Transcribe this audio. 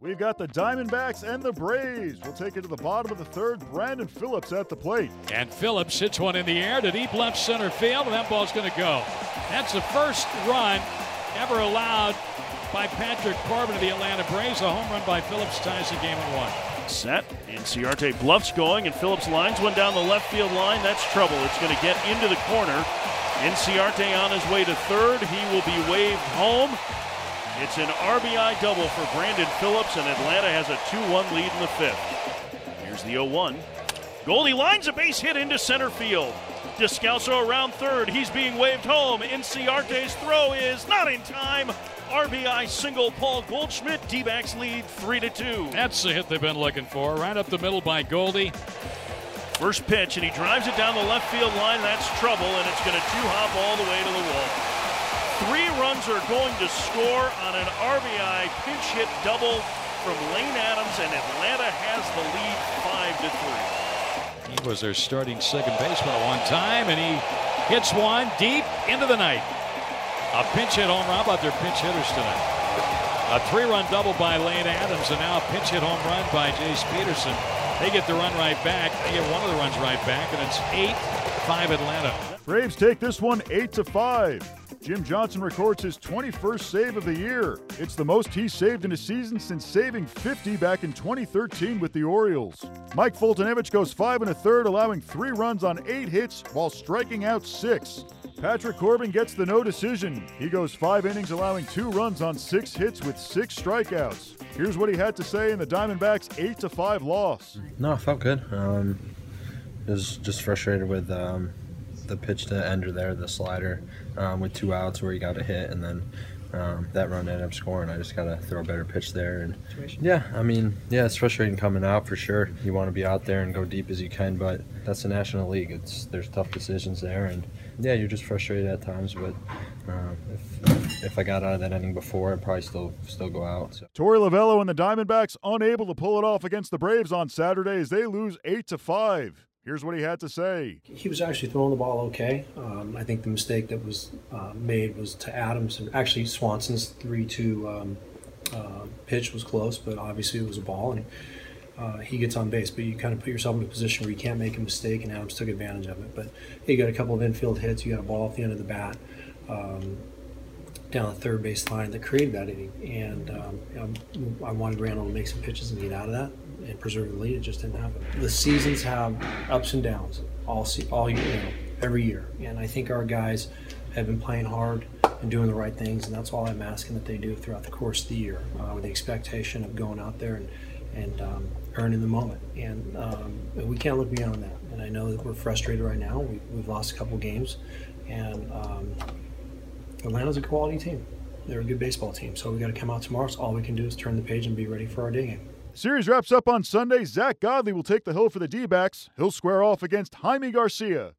We've got the Diamondbacks and the Braves. We'll take it to the bottom of the third. Brandon Phillips at the plate. And Phillips hits one in the air to deep left center field, and that ball's going to go. That's the first run ever allowed by Patrick Corbin of the Atlanta Braves. A home run by Phillips ties the game at one. Set. Inciarte bluffs going, and Phillips lines one down the left field line. That's trouble. It's going to get into the corner. Inciarte on his way to third. He will be waved home. It's an RBI double for Brandon Phillips, and Atlanta has a 2 1 lead in the fifth. Here's the 0 1. Goldie lines a base hit into center field. Descalso around third. He's being waved home. Inciarte's throw is not in time. RBI single Paul Goldschmidt. D backs lead 3 to 2. That's the hit they've been looking for. Right up the middle by Goldie. First pitch, and he drives it down the left field line. That's trouble, and it's going to two hop all the way to the wall. Three runs are going to score on an RBI pinch hit double from Lane Adams, and Atlanta has the lead five to three. He was their starting second baseman at one time, and he hits one deep into the night. A pinch hit home run. about their pinch hitters tonight? A three-run double by Lane Adams, and now a pinch hit home run by Jace Peterson. They get the run right back. They get one of the runs right back, and it's 8-5 Atlanta. Braves take this one 8 to 5. Jim Johnson records his 21st save of the year. It's the most he's saved in a season since saving 50 back in 2013 with the Orioles. Mike Foltynewicz goes five and a third, allowing three runs on eight hits while striking out six. Patrick Corbin gets the no decision. He goes five innings, allowing two runs on six hits with six strikeouts. Here's what he had to say in the Diamondbacks' eight to five loss. No, I felt good. Um, was just frustrated with um, the pitch to Ender there, the slider, um, with two outs where he got a hit, and then um, that run ended up scoring. I just got to throw a better pitch there. And yeah, I mean, yeah, it's frustrating coming out for sure. You want to be out there and go deep as you can, but that's the National League. It's there's tough decisions there, and yeah, you're just frustrated at times. But uh, if if I got out of that inning before, I'd probably still still go out. So. Torey Lovullo and the Diamondbacks unable to pull it off against the Braves on Saturday as they lose eight to five. Here's what he had to say. He was actually throwing the ball okay. Um, I think the mistake that was uh, made was to Adams. And actually, Swanson's 3 2 um, uh, pitch was close, but obviously it was a ball. And uh, he gets on base, but you kind of put yourself in a position where you can't make a mistake, and Adams took advantage of it. But you got a couple of infield hits, you got a ball at the end of the bat. Um, down the third base line that created that inning. And um, I wanted Randall to make some pitches and get out of that and preserve the lead. It just didn't happen. The seasons have ups and downs all all year, you know, every year. And I think our guys have been playing hard and doing the right things, and that's all I'm asking that they do throughout the course of the year, uh, with the expectation of going out there and and um, earning the moment. And um, we can't look beyond that. And I know that we're frustrated right now. We, have lost a couple games, and um, Atlanta's a quality team. They're a good baseball team. So we got to come out tomorrow. So all we can do is turn the page and be ready for our day game. Series wraps up on Sunday. Zack Godley will take the hill for the D backs. He'll square off against Jaime Garcia.